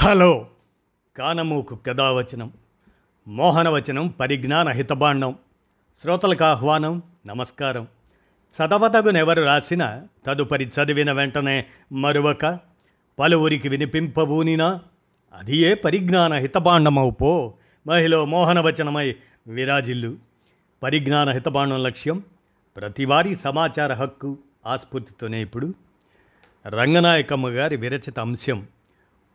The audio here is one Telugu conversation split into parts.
హలో. కానమూకు కథావచనం మోహనవచనం పరిజ్ఞాన హితబాండం శ్రోతలకు ఆహ్వానం నమస్కారం. చదవతగునెవరు రాసిన తదుపరి చదివిన వెంటనే మరువక పలువురికి వినిపింపబూనినా అది ఏ పరిజ్ఞాన హితభాండమవు మహిళ మోహనవచనమై విరాజిల్లు. పరిజ్ఞాన హితబాండం లక్ష్యం ప్రతివారీ సమాచార హక్కు ఆస్ఫూర్తితోనే ఇప్పుడు. రంగనాయకమ్మ గారి విరచిత అంశం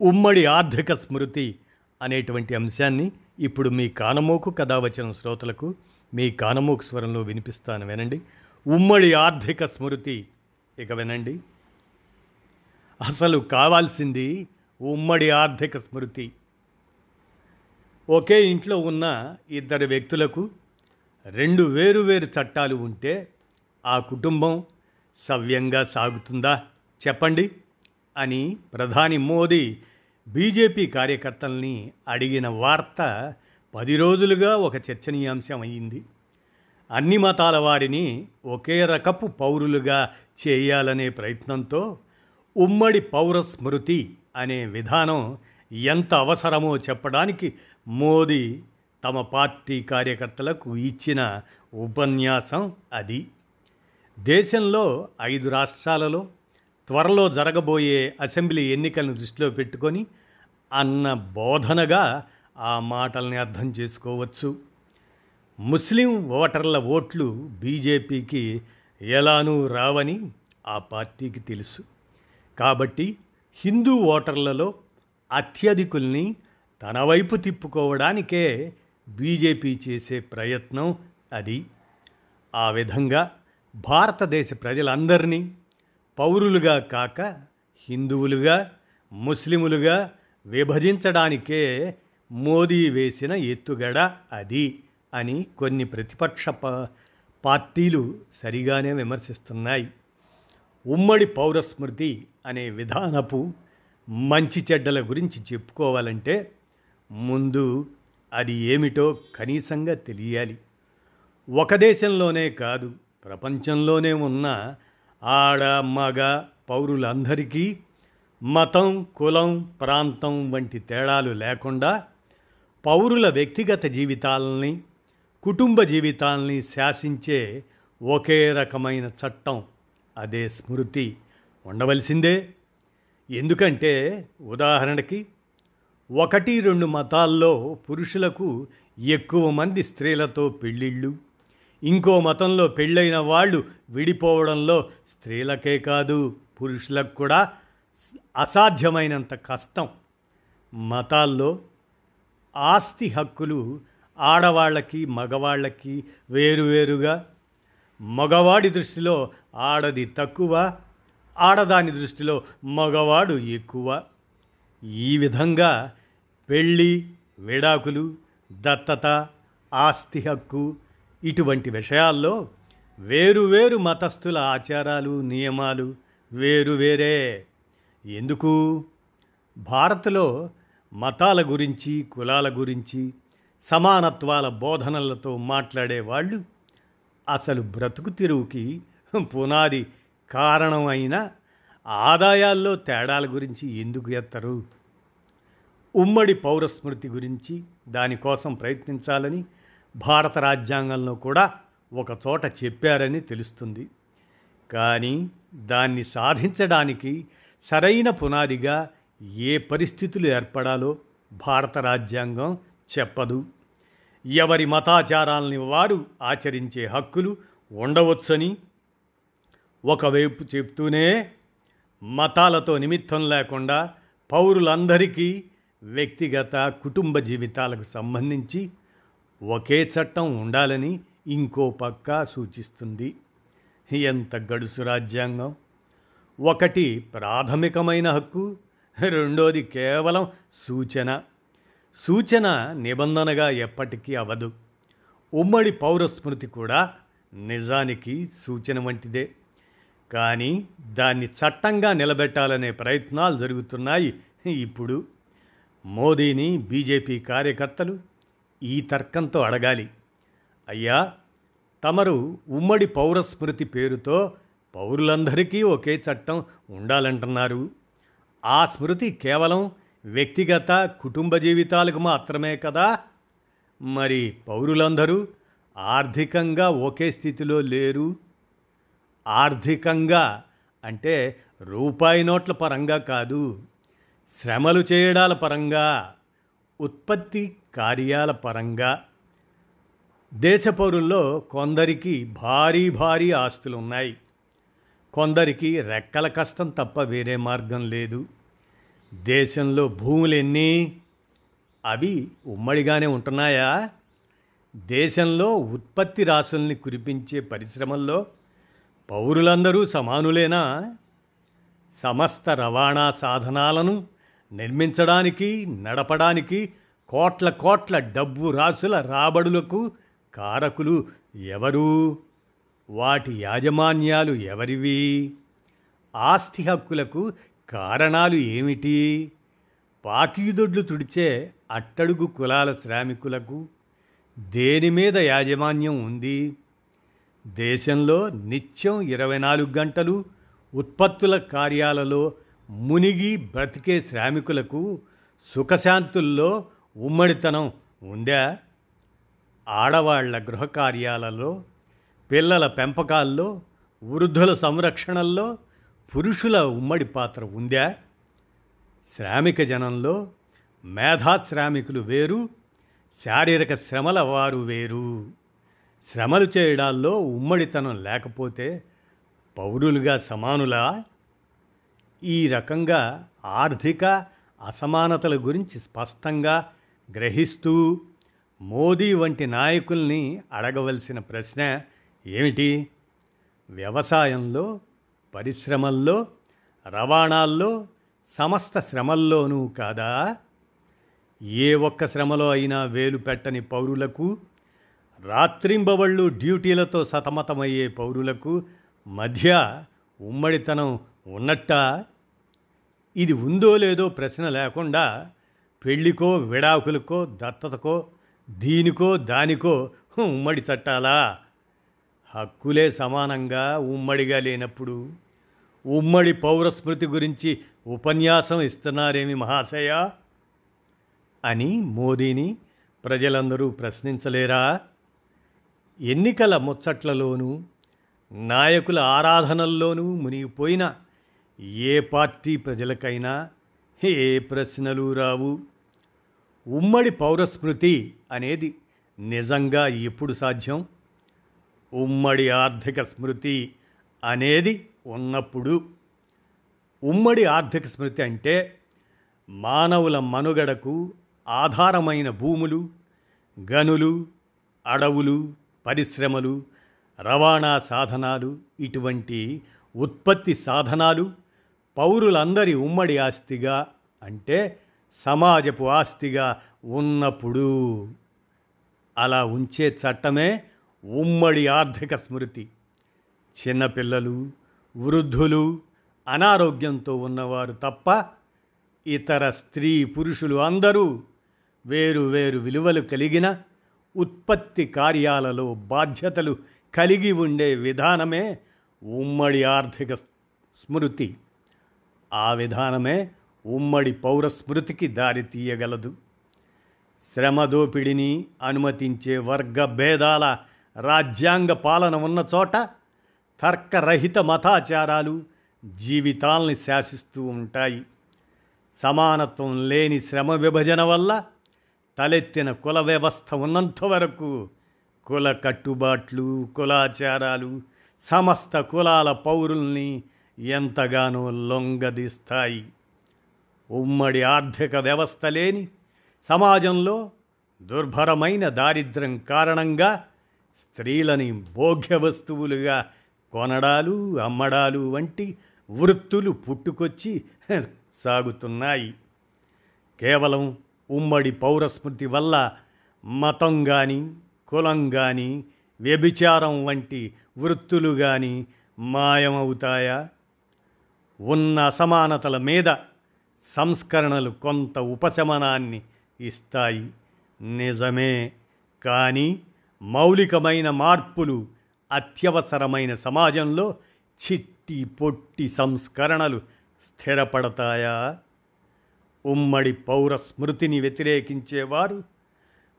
ఉమ్మడి ఆర్థిక స్మృతి అనేటువంటి అంశాన్ని ఇప్పుడు మీ కానమోకు కథావచన శ్రోతలకు మీ కానమోకు స్వరంలో వినిపిస్తాను వినండి. ఉమ్మడి ఆర్థిక స్మృతి ఇక వినండి. అసలు కావాల్సింది ఉమ్మడి ఆర్థిక స్మృతి. ఒకే ఇంట్లో ఉన్న ఇద్దరు వ్యక్తులకు రెండు వేరువేరు చట్టాలు ఉంటే ఆ కుటుంబం సవ్యంగా సాగుతుందా? చెప్పండి. అని ప్రధాని మోదీ బీజేపీ కార్యకర్తల్ని అడిగిన వార్త పది రోజులుగా ఒక చర్చనీయాంశం అయ్యింది. అన్ని మతాల వారిని ఒకే రకపు పౌరులుగా చేయాలనే ప్రయత్నంతో ఉమ్మడి పౌర స్మృతి అనే విధానం ఎంత అవసరమో చెప్పడానికి మోదీ తమ పార్టీ కార్యకర్తలకు ఇచ్చిన ఉపన్యాసం అది. దేశంలో ఐదు రాష్ట్రాలలో త్వరలో జరగబోయే అసెంబ్లీ ఎన్నికలను దృష్టిలో పెట్టుకొని అన్న బోధనగా ఆ మాటల్ని అర్థం చేసుకోవచ్చు. ముస్లిం ఓటర్ల ఓట్లు బీజేపీకి ఎలానూ రావని ఆ పార్టీకి తెలుసు. కాబట్టి హిందూ ఓటర్లలో అత్యధికుల్ని తన వైపు తిప్పుకోవడానికే బీజేపీ చేసే ప్రయత్నం అది. ఆ విధంగా భారతదేశ ప్రజలందరినీ పౌరులుగా కాక హిందువులుగా ముస్లిములుగా విభజించడానికే మోదీ వేసిన ఎత్తుగడ అది అని కొన్ని ప్రతిపక్ష పార్టీలు సరిగానే విమర్శిస్తున్నాయి. ఉమ్మడి పౌరస్మృతి అనే విధానపు మంచి చెడ్డల గురించి చెప్పుకోవాలంటే ముందు అది ఏమిటో కనీసంగా తెలియాలి. ఒక దేశంలోనే కాదు ప్రపంచంలోనే ఉన్న ఆడ మగ పౌరులందరికీ మతం కులం ప్రాంతం వంటి తేడాలు లేకుండా పౌరుల వ్యక్తిగత జీవితాలని కుటుంబ జీవితాలని శాసించే ఒకే రకమైన చట్టం అదే స్మృతి. ఉండవలసిందే. ఎందుకంటే ఉదాహరణకి ఒకటి రెండు మతాల్లో పురుషులకు ఎక్కువ మంది స్త్రీలతో పెళ్ళిళ్ళు ఇంకో మతంలో పెళ్ళైన వాళ్ళు విడిపోవడంలో స్త్రీలకే కాదు పురుషులకు కూడా అసాధ్యమైనంత కష్టం. మతాల్లో ఆస్తి హక్కులు ఆడవాళ్ళకి మగవాళ్ళకి వేరువేరుగా మగవాడి దృష్టిలో ఆడది తక్కువ ఆడదాని దృష్టిలో మగవాడు ఎక్కువ. ఈ విధంగా పెళ్ళి విడాకులు దత్తత ఆస్తి హక్కు ఇటువంటి విషయాల్లో వేరువేరు మతస్థుల ఆచారాలు నియమాలు వేరువేరే ఎందుకు? భారత్లో మతాల గురించి కులాల గురించి సమానత్వాల బోధనలతో మాట్లాడే వాళ్ళు అసలు బ్రతుకు తిరుగుకి పునాది కారణం ఆదాయాల్లో తేడాల గురించి ఎందుకు ఎత్తరు? ఉమ్మడి పౌరస్మృతి గురించి దానికోసం ప్రయత్నించాలని భారత రాజ్యాంగంలో కూడా ఒక చోట చెప్పారని తెలుస్తుంది. కానీ దాన్ని సాధించడానికి సరైన పునాదిగా ఏ పరిస్థితులు ఏర్పడాలో భారత రాజ్యాంగం చెప్పదు. ఎవరి మతాచారాలని వారు ఆచరించే హక్కులు ఉండవచ్చని ఒకవైపు చెప్తూనే మతాలతో నిమిత్తం లేకుండా పౌరులందరికీ వ్యక్తిగత కుటుంబ జీవితాలకు సంబంధించి ఒకే చట్టం ఉండాలని ఇంకో పక్క సూచిస్తుంది. ఎంత గడుసు రాజ్యాంగం? ఒకటి ప్రాథమికమైన హక్కు రెండోది కేవలం సూచన. సూచన నిబంధనగా ఎప్పటికీ అవదు. ఉమ్మడి పౌరస్మృతి కూడా నిజానికి సూచన వంటిదే. కానీ దాన్ని చట్టంగా నిలబెట్టాలనే ప్రయత్నాలు జరుగుతున్నాయి ఇప్పుడు. మోదీని బీజేపీ కార్యకర్తలు ఈ తర్కంతో అడగాలి. అయ్యా తమరు ఉమ్మడి పౌరస్మృతి పేరుతో పౌరులందరికీ ఒకే చట్టం ఉండాలంటున్నారు. ఆ స్మృతి కేవలం వ్యక్తిగత కుటుంబ జీవితాలకు మాత్రమే కదా? మరి పౌరులందరూ ఆర్థికంగా ఒకే స్థితిలో లేరు? ఆర్థికంగా అంటే రూపాయి నోట్ల పరంగా కాదు శ్రమలు చేయడాల పరంగా ఉత్పత్తి కార్యాల పరంగా. దేశ పౌరుల్లో కొందరికి భారీ భారీ ఆస్తులు ఉన్నాయి కొందరికి రెక్కల కష్టం తప్ప వేరే మార్గం లేదు. దేశంలో భూములు ఎన్ని? అవి ఉమ్మడిగానే ఉంటున్నాయా? దేశంలో ఉత్పత్తి రాసుల్ని కురిపించే పరిశ్రమల్లో పౌరులందరూ సమానులేనా? సమస్త రవాణా సాధనాలను నిర్మించడానికి నడపడానికి కోట్ల కోట్ల డబ్బు రాసుల రాబడులకు కారకులు ఎవరు? వాటి యాజమాన్యాలు ఎవరివి? ఆస్తి హక్కులకు కారణాలు ఏమిటి? పాకీదొడ్లు తుడిచే అట్టడుగు కులాల శ్రామికులకు దేని మీద యాజమాన్యం ఉంది? దేశంలో నిత్యం ఇరవై నాలుగు గంటలు ఉత్పత్తుల కార్యాలలో మునిగి బ్రతికే శ్రామికులకు సుఖశాంతుల్లో ఉమ్మడితనం ఉందా? ఆడవాళ్ళ గృహకార్యాలలో పిల్లల పెంపకాల్లో వృద్ధుల సంరక్షణల్లో పురుషుల ఉమ్మడి పాత్ర ఉందా? శ్రామిక జనంలో మేధాశ్రామికులు వేరు శారీరక శ్రమల వారు వేరు. శ్రమలు చేయడాల్లో ఉమ్మడితనం లేకపోతే పౌరులుగా సమానులా? ఈ రకంగా ఆర్థిక అసమానతల గురించి స్పష్టంగా గ్రహిస్తూ మోదీ వంటి నాయకుల్ని అడగవలసిన ప్రశ్న ఏమిటి? వ్యవసాయంలో పరిశ్రమల్లో రవాణాల్లో సమస్త శ్రమల్లోనూ కాదా? ఏ ఒక్క శ్రమలో అయినా వేలు పెట్టని పౌరులకు రాత్రింబవళ్ళు డ్యూటీలతో సతమతమయ్యే పౌరులకు మధ్య ఉమ్మడితనం ఉన్నట్టా? ఇది ఉందో లేదో ప్రశ్న లేకుండా పెళ్ళికో విడాకులకో దత్తతకో దీనికో దానికో ఉమ్మడి చట్టాలా? హక్కులే సమానంగా ఉమ్మడిగా లేనప్పుడు ఉమ్మడి పౌరస్మృతి గురించి ఉపన్యాసం ఇస్తున్నారేమి మహాశయ? అని మోదీని ప్రజలందరూ ప్రశ్నించలేరా? ఎన్నికల ముచ్చట్లలోనూ నాయకుల ఆరాధనల్లోనూ మునిగిపోయిన ఏ పార్టీ ప్రజలకైనా ఏ ప్రశ్నలు రావు. ఉమ్మడి పౌరస్మృతి అనేది నిజంగా ఎప్పుడు సాధ్యం? ఉమ్మడి ఆర్థిక స్మృతి అనేది ఉన్నప్పుడు. ఉమ్మడి ఆర్థిక స్మృతి అంటే మానవుల మనుగడకు ఆధారమైన భూములు గనులు అడవులు పరిశ్రమలు రవాణా సాధనాలు ఇటువంటి ఉత్పత్తి సాధనాలు పౌరులందరి ఉమ్మడి ఆస్తిగా అంటే సమాజపు ఆస్తిగా ఉన్నప్పుడు అలా ఉంచే చట్టమే ఉమ్మడి ఆర్థిక స్మృతి. చిన్నపిల్లలు వృద్ధులు అనారోగ్యంతో ఉన్నవారు తప్ప ఇతర స్త్రీ పురుషులు అందరూ వేరు వేరు విలువలు కలిగిన ఉత్పత్తి కార్యాలలో బాధ్యతలు కలిగి ఉండే విధానమే ఉమ్మడి ఆర్థిక స్మృతి. ఆ విధానమే ఉమ్మడి పౌర స్మృతికి దారి తీయగలదు శ్రమ దోపిడిని అనుమతించే వర్గ భేదాల రాజ్యాంగ పాలన ఉన్న చోట తర్కరహిత మతాచారాలు జీవితాల్ని శాసిస్తూ ఉంటాయి. సమానత్వం లేని శ్రమ విభజన వల్ల తలెత్తిన కుల వ్యవస్థ ఉన్నంత వరకు కుల కట్టుబాట్లు కులాచారాలు సమస్త కులాల పౌరుల్ని ఎంతగానో లొంగదీస్తాయి. ఉమ్మడి ఆర్థిక వ్యవస్థ లేని సమాజంలో దుర్భరమైన దారిద్ర్యం కారణంగా స్త్రీలని భోగ్య వస్తువులుగా కొనడాలు అమ్మడాలు వంటి వృత్తులు పుట్టుకొచ్చి సాగుతున్నాయి. కేవలం ఉమ్మడి పౌరస్మృతి వల్ల మతం కానీ కులం కానీ వ్యభిచారం వంటి వృత్తులు కానీ మాయమవుతాయా? ఉన్న అసమానతల మీద సంస్కరణలు కొంత ఉపశమనాన్ని ఇస్తాయి. నిజమే. కానీ మౌలికమైన మార్పులు అత్యవసరమైన సమాజంలో చిట్టి పొట్టి సంస్కరణలు స్థిరపడతాయా? ఉమ్మడి పౌర స్మృతిని వ్యతిరేకించేవారు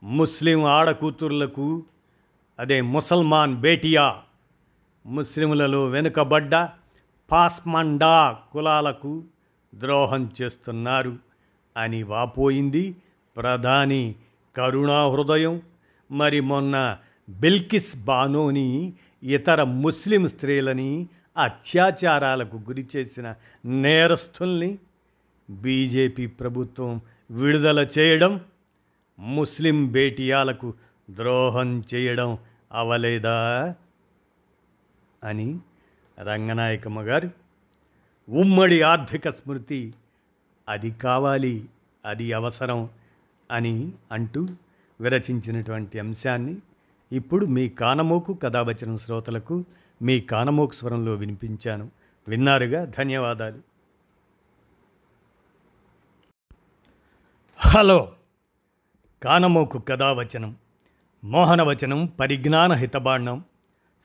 ముస్లిం ఆడకూతుర్లకు అదే ముసల్మాన్ బేటియా ముస్లింలలో వెనుకబడ్డ పాస్మండా కులాలకు ద్రోహం చేస్తున్నారు అని వాపోయింది ప్రధాని కరుణా హృదయం మరి మొన్న బిల్కిస్ బానోని ఇతర ముస్లిం స్త్రీలని అత్యాచారాలకు గురి చేసిన నేరస్తుల్ని బీజేపీ ప్రభుత్వం విడుదల చేయడం ముస్లిం బేటియాలకు ద్రోహం చేయడం అవలేదా? అని రంగనాయకమ్మ గారు ఉమ్మడి ఆర్థిక స్మృతి. అది కావాలి అది అవసరం అని అంటూ విరచించినటువంటి అంశాన్ని ఇప్పుడు మీ కానమోకు కథావచనం శ్రోతలకు మీ కానమోకు స్వరంలో వినిపించాను. విన్నారుగా? ధన్యవాదాలు. హలో. కానమోకు కథావచనం మోహనవచనం పరిజ్ఞాన హితబాండం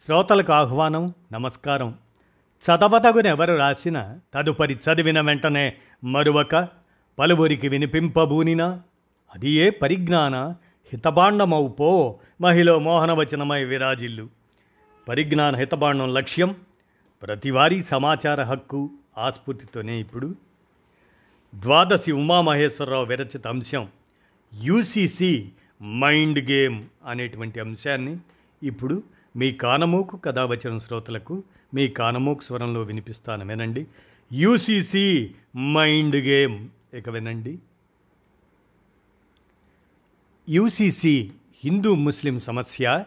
శ్రోతలకు ఆహ్వానం నమస్కారం. చదవతగునెవరు రాసిన? తదుపరి చదివిన వెంటనే మరువక పలువురికి వినిపింపబూనినా? అది ఏ పరిజ్ఞాన? హితబాండమవు మహిళ మోహనవచనమై విరాజిల్లు. పరిజ్ఞాన హితబాండం లక్ష్యం ప్రతివారీ సమాచార హక్కు ఆస్ఫూర్తితోనే ఇప్పుడు. ద్వాదశి ఉమామహేశ్వరరావు విరచిత అంశం యూసీసీ మైండ్ గేమ్ అనేటువంటి అంశాన్ని ఇప్పుడు మీ కానమోకు కథావచన శ్రోతలకు మీ కానమోకు స్వరంలో వినిపిస్తాను వినండి యూసీసీ మైండ్ గేమ్. ఇక వినండి. యూసీసీ హిందూ ముస్లిం సమస్య.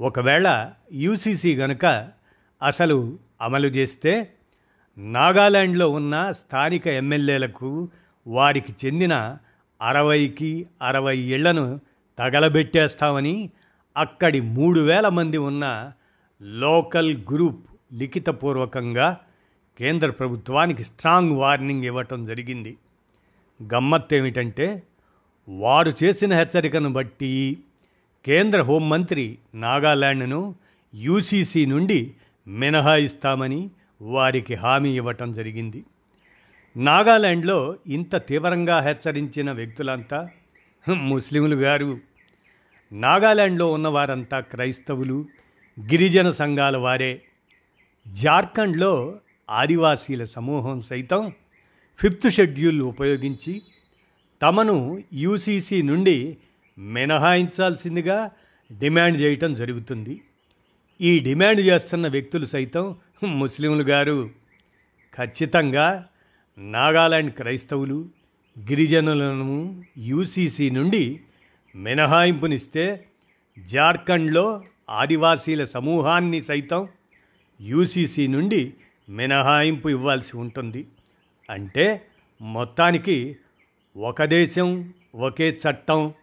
ఒకవేళ యూసీసీ గనుక అసలు అమలు చేస్తే నాగాలాండ్లో ఉన్న స్థానిక ఎమ్మెల్యేలకు వారికి చెందిన అరవైకి అరవై ఇళ్ళను తగలబెట్టేస్తామని అక్కడి మూడు వేల మంది ఉన్న లోకల్ గ్రూప్ లిఖితపూర్వకంగా కేంద్ర ప్రభుత్వానికి స్ట్రాంగ్ వార్నింగ్ ఇవ్వటం జరిగింది. గమ్మత్ ఏమిటంటే వారు చేసిన హెచ్చరికను బట్టి కేంద్ర హోంమంత్రి నాగాలాండ్ను యూసీసీ నుండి మినహాయిస్తామని వారికి హామీ ఇవ్వటం జరిగింది. నాగాలాండ్లో ఇంత తీవ్రంగా హెచ్చరించిన వ్యక్తులంతా ముస్లింలు గారు నాగాలాండ్లో ఉన్నవారంతా క్రైస్తవులు గిరిజన సంఘాల వారే. జార్ఖండ్లో ఆదివాసీల సమూహం సైతం ఫిఫ్త్ షెడ్యూల్ ఉపయోగించి తమను యూసీసీ నుండి మినహాయించాల్సిందిగా డిమాండ్ చేయటం జరుగుతుంది. ఈ డిమాండ్ చేస్తున్న వ్యక్తులు సైతం ముస్లింలు గారు. ఖచ్చితంగా నాగాలాండ్ క్రైస్తవులు గిరిజనులను యూసీసీ నుండి మినహాయింపునిస్తే జార్ఖండ్లో ఆదివాసీల సమూహాన్ని సైతం యూసీసీ నుండి మినహాయింపు ఇవ్వాల్సి ఉంటుంది. అంటే మొత్తానికి ఒక దేశం ఒకే చట్టం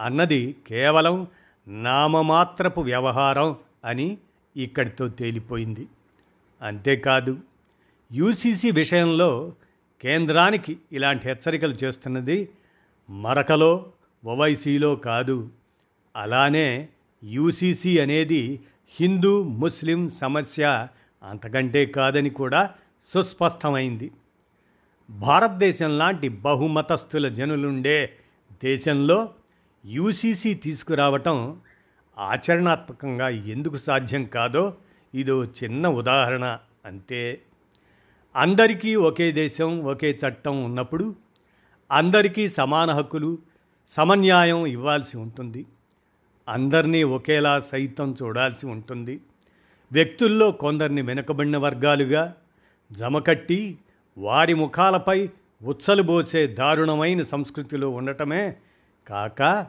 అన్నది కేవలం నామమాత్రపు వ్యవహారం అని ఇక్కడితో తేలిపోయింది. అంతేకాదు యూసీసీ విషయంలో కేంద్రానికి ఇలాంటి హెచ్చరికలు చేస్తున్నది మరకలో ఓవైసీలో కాదు. అలానే యూసీసీ అనేది హిందూ ముస్లిం సమస్య అంతకంటే కాదని కూడా సుస్పష్టమైంది. భారతదేశం లాంటి బహుమతస్థుల జనులుండే దేశంలో యూసీసీ తీసుకురావటం ఆచరణాత్మకంగా ఎందుకు సాధ్యం కాదో ఇదో చిన్న ఉదాహరణ అంతే. అందరికీ ఒకే దేశం ఒకే చట్టం ఉన్నప్పుడు అందరికీ సమాన హక్కులు సమన్యాయం ఇవ్వాల్సి ఉంటుంది. అందరినీ ఒకేలా సైతం చూడాల్సి ఉంటుంది. వ్యక్తుల్లో కొందరిని వెనుకబడిన వర్గాలుగా జమకట్టి వారి ముఖాలపై ఉచ్చలుబోసే దారుణమైన సంస్కృతిలో ఉండటమే కాక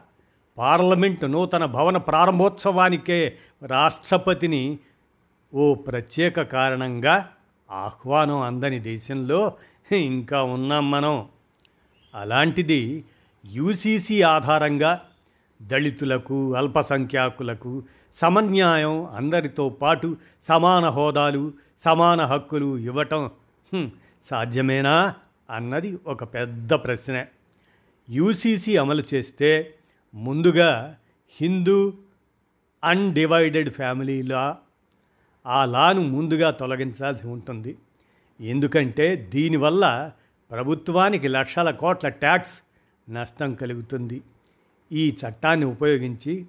పార్లమెంట్ నూతన భవన ప్రారంభోత్సవానికే రాష్ట్రపతిని ఓ ప్రత్యేక కారణంగా ఆహ్వానం అందని దేశంలో ఇంకా ఉన్నాం మనం. అలాంటిది యూసీసీ ఆధారంగా దళితులకు అల్పసంఖ్యాకులకు సమన్యాయం అందరితో పాటు సమాన హోదాలు సమాన హక్కులు ఇవ్వటం సాధ్యమేనా అన్నది ఒక పెద్ద ప్రశ్న. యూసీసీ అమలు చేస్తే ముందుగా హిందూ అన్డివైడెడ్ ఫ్యామిలీలా ఆ లాను ముందుగా తొలగించాల్సి ఉంటుంది. ఎందుకంటే దీనివల్ల ప్రభుత్వానికి లక్షల కోట్ల ట్యాక్స్ నష్టం కలుగుతుంది. ఈ చట్టాన్ని ఉపయోగించి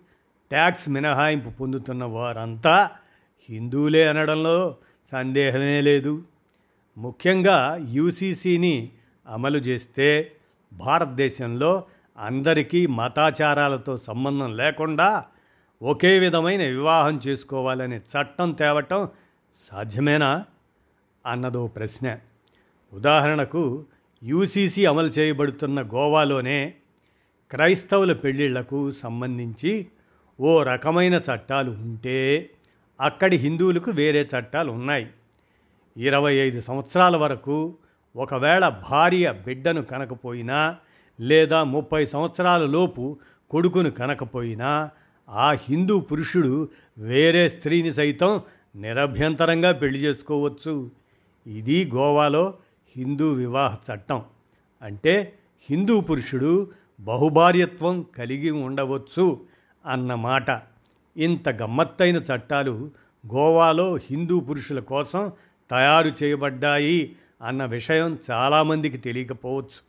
ట్యాక్స్ మినహాయింపు పొందుతున్న వారంతా హిందువులే అనడంలో సందేహమే లేదు. ముఖ్యంగా యూసీసీని అమలు చేస్తే భారతదేశంలో అందరికీ మతాచారాలతో సంబంధం లేకుండా ఒకే విధమైన వివాహం చేసుకోవాలనే చట్టం తేవటం సాధ్యమేనా? అన్నదో ప్రశ్న. ఉదాహరణకు యూసీసీ అమలు చేయబడుతున్న గోవాలోనే క్రైస్తవుల పెళ్ళిళ్ళకు సంబంధించి ఓ రకమైన చట్టాలు ఉంటే అక్కడి హిందువులకు వేరే చట్టాలు ఉన్నాయి. ఇరవై ఐదు సంవత్సరాల వరకు ఒకవేళ భార్య బిడ్డను కనకపోయినా లేదా ముప్పై సంవత్సరాల లోపు కొడుకును కనకపోయినా ఆ హిందూ పురుషుడు వేరే స్త్రీని సైతం నిరభ్యంతరంగా పెళ్ళి చేసుకోవచ్చు. ఇది గోవాలో హిందూ వివాహ చట్టం అంటే హిందూ పురుషుడు బహుభార్యత్వం కలిగి ఉండవచ్చు అన్నమాట ఇంత గమ్మత్తైన చట్టాలు గోవాలో హిందూ పురుషుల కోసం తయారు చేయబడ్డాయి అన్న విషయం చాలామందికి తెలియకపోవచ్చు.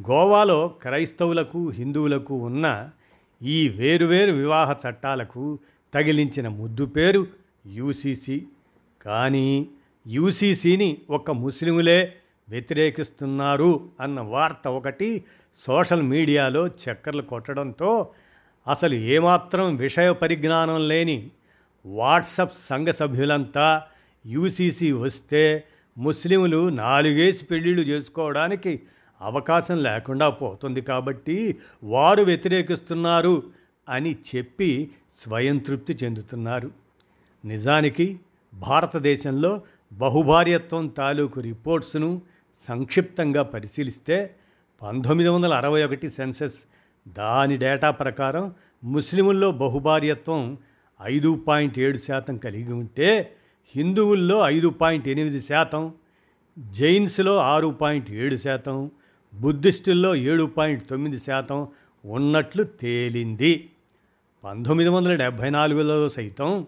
గోవాలో క్రైస్తవులకు హిందువులకు ఉన్న ఈ వేరువేరు వివాహ చట్టాలకు తగిలించిన ముద్దు పేరు యూసీసీ కానీ యూసీసీని ఒక ముస్లిములే వ్యతిరేకిస్తున్నారు అన్న వార్త ఒకటి సోషల్ మీడియాలో చక్కర్లు కొట్టడంతో అసలు ఏమాత్రం విషయ పరిజ్ఞానం లేని వాట్సప్ సంఘ సభ్యులంతా యూసీసీ వస్తే ముస్లింలు నాలుగేసి పెళ్ళిళ్ళు చేసుకోవడానికి అవకాశం లేకుండా పోతుంది కాబట్టి వారు వ్యతిరేకిస్తున్నారు అని చెప్పి స్వయం తృప్తి చెందుతున్నారు. నిజానికి భారతదేశంలో బహుభార్యత్వం తాలూకు రిపోర్ట్స్ను సంక్షిప్తంగా పరిశీలిస్తే పంతొమ్మిది వందల అరవై ఒకటి సెన్సెస్ దాని డేటా ప్రకారం ముస్లిముల్లో బహుభార్యత్వం ఐదు పాయింట్ ఏడు శాతం కలిగి ఉంటే హిందువుల్లో ఐదు పాయింట్ ఎనిమిది శాతం జైన్స్లో ఆరు పాయింట్ ఏడు శాతం బుద్ధిస్టుల్లో ఏడు పాయింట్ తొమ్మిది శాతం ఉన్నట్లు తేలింది. పంతొమ్మిది వందల డెబ్భై నాలుగులో సైతం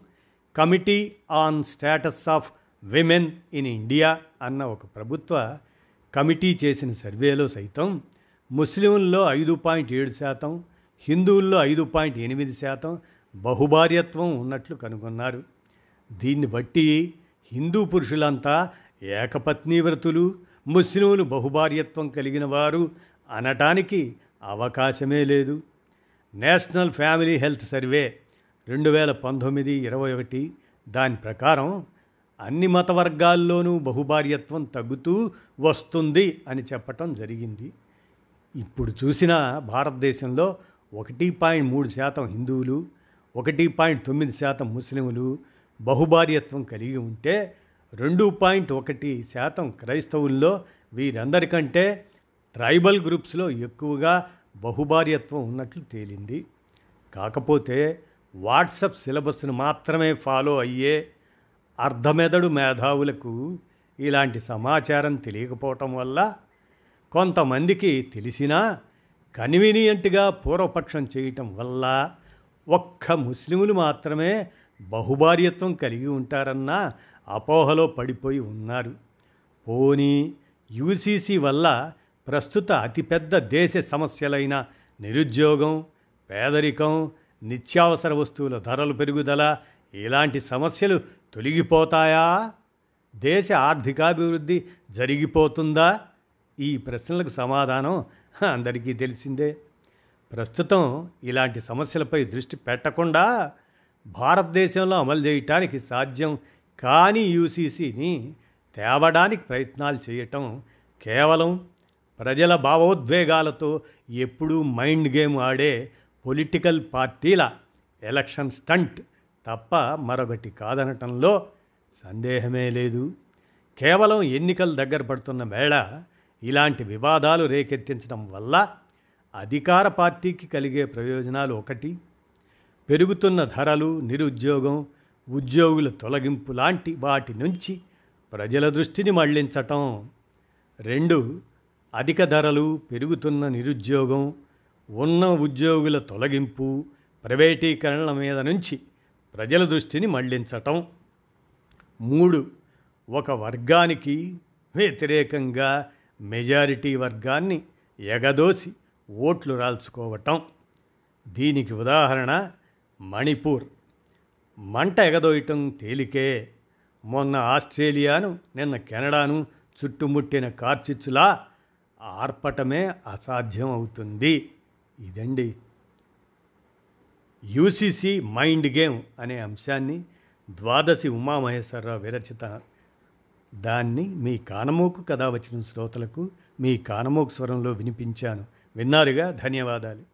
committee on status of women in India అన్న ఒక ప్రభుత్వ కమిటీ చేసిన సర్వేలో సైతం ముస్లింల్లో ఐదు పాయింట్ ఏడు శాతం హిందువుల్లో ఐదు పాయింట్ ఎనిమిది శాతం బహుభార్యత్వం ఉన్నట్లు కనుగొన్నారు. దీన్ని బట్టి హిందూ పురుషులంతా ఏకపత్నివ్రతులు ముస్లింలు బహుభార్యత్వం కలిగిన వారు అనటానికి అవకాశమే లేదు. నేషనల్ ఫ్యామిలీ హెల్త్ సర్వే రెండు వేల పంతొమ్మిది ఇరవై ఒకటి దాని ప్రకారం అన్ని మత వర్గాల్లోనూ బహుభార్యత్వం తగ్గుతూ వస్తుంది అని చెప్పటం జరిగింది. ఇప్పుడు చూసిన భారతదేశంలో ఒకటి పాయింట్ మూడు శాతం హిందువులు ఒకటి పాయింట్ తొమ్మిది శాతం ముస్లింలు బహుభార్యత్వం కలిగి ఉంటే రెండు పాయింట్ ఒకటి శాతం క్రైస్తవుల్లో వీరందరికంటే ట్రైబల్ గ్రూప్స్లో ఎక్కువగా బహుభార్యత్వం ఉన్నట్లు తేలింది. కాకపోతే వాట్సప్ సిలబస్ను మాత్రమే ఫాలో అయ్యే అర్ధమెదడు మేధావులకు ఇలాంటి సమాచారం తెలియకపోవటం వల్ల కొంతమందికి తెలిసినా కన్వీనియంట్గా పూర్వపక్షం చేయటం వల్ల ఒక్క ముస్లిములు మాత్రమే బహుభార్యత్వం కలిగి ఉంటారన్న అపోహలో పడిపోయి ఉన్నారు. పోనీ యూసీసీ వల్ల ప్రస్తుత అతిపెద్ద దేశ సమస్యలైన నిరుద్యోగం పేదరికం నిత్యావసర వస్తువుల ధరలు పెరుగుదల ఇలాంటి సమస్యలు తొలగిపోతాయా? దేశ ఆర్థికాభివృద్ధి జరిగిపోతుందా? ఈ ప్రశ్నలకు సమాధానం అందరికీ తెలిసిందే. ప్రస్తుతం ఇలాంటి సమస్యలపై దృష్టి పెట్టకుండా భారతదేశంలో అమలు చేయటానికి సాధ్యం కాని యూసీసీని తేవడానికి ప్రయత్నాలు చేయటం కేవలం ప్రజల భావోద్వేగాలతో ఎప్పుడూ మైండ్ గేమ్ ఆడే పొలిటికల్ పార్టీల ఎలక్షన్ స్టంట్ తప్ప మరొకటి కాదనటంలో సందేహమే లేదు. కేవలం ఎన్నికలు దగ్గర పడుతున్న వేళ ఇలాంటి వివాదాలు రేకెత్తించడం వల్ల అధికార పార్టీకి కలిగే ప్రయోజనాలు ఒకటి. పెరుగుతున్న ధరలు నిరుద్యోగం ఉద్యోగుల తొలగింపు లాంటి వాటి నుంచి ప్రజల దృష్టిని మళ్ళించటం. రెండు అధిక ధరలు పెరుగుతున్న నిరుద్యోగం ఉన్న ఉద్యోగుల తొలగింపు ప్రైవేటీకరణల మీద నుంచి ప్రజల దృష్టిని మళ్ళించటం. మూడు ఒక వర్గానికి వ్యతిరేకంగా మెజారిటీ వర్గాన్ని ఎగదోసి ఓట్లు రాల్చుకోవటం. దీనికి ఉదాహరణ మణిపూర్. మంట ఎగదోయటం తేలికే. మొన్న ఆస్ట్రేలియాను నిన్న కెనడాను చుట్టుముట్టిన కార్చిచ్చులా ఆర్పటమే అసాధ్యం అవుతుంది ఇదండి యూసీసీ మైండ్ గేమ్ అనే అంశాన్ని ద్వాదశి ఉమామహేశ్వరరావు విరచిత. దాన్ని మీ కానమోకు కథ వచ్చిన శ్రోతలకు మీ కానమోకు స్వరంలో వినిపించాను. విన్నారుగా? ధన్యవాదాలు.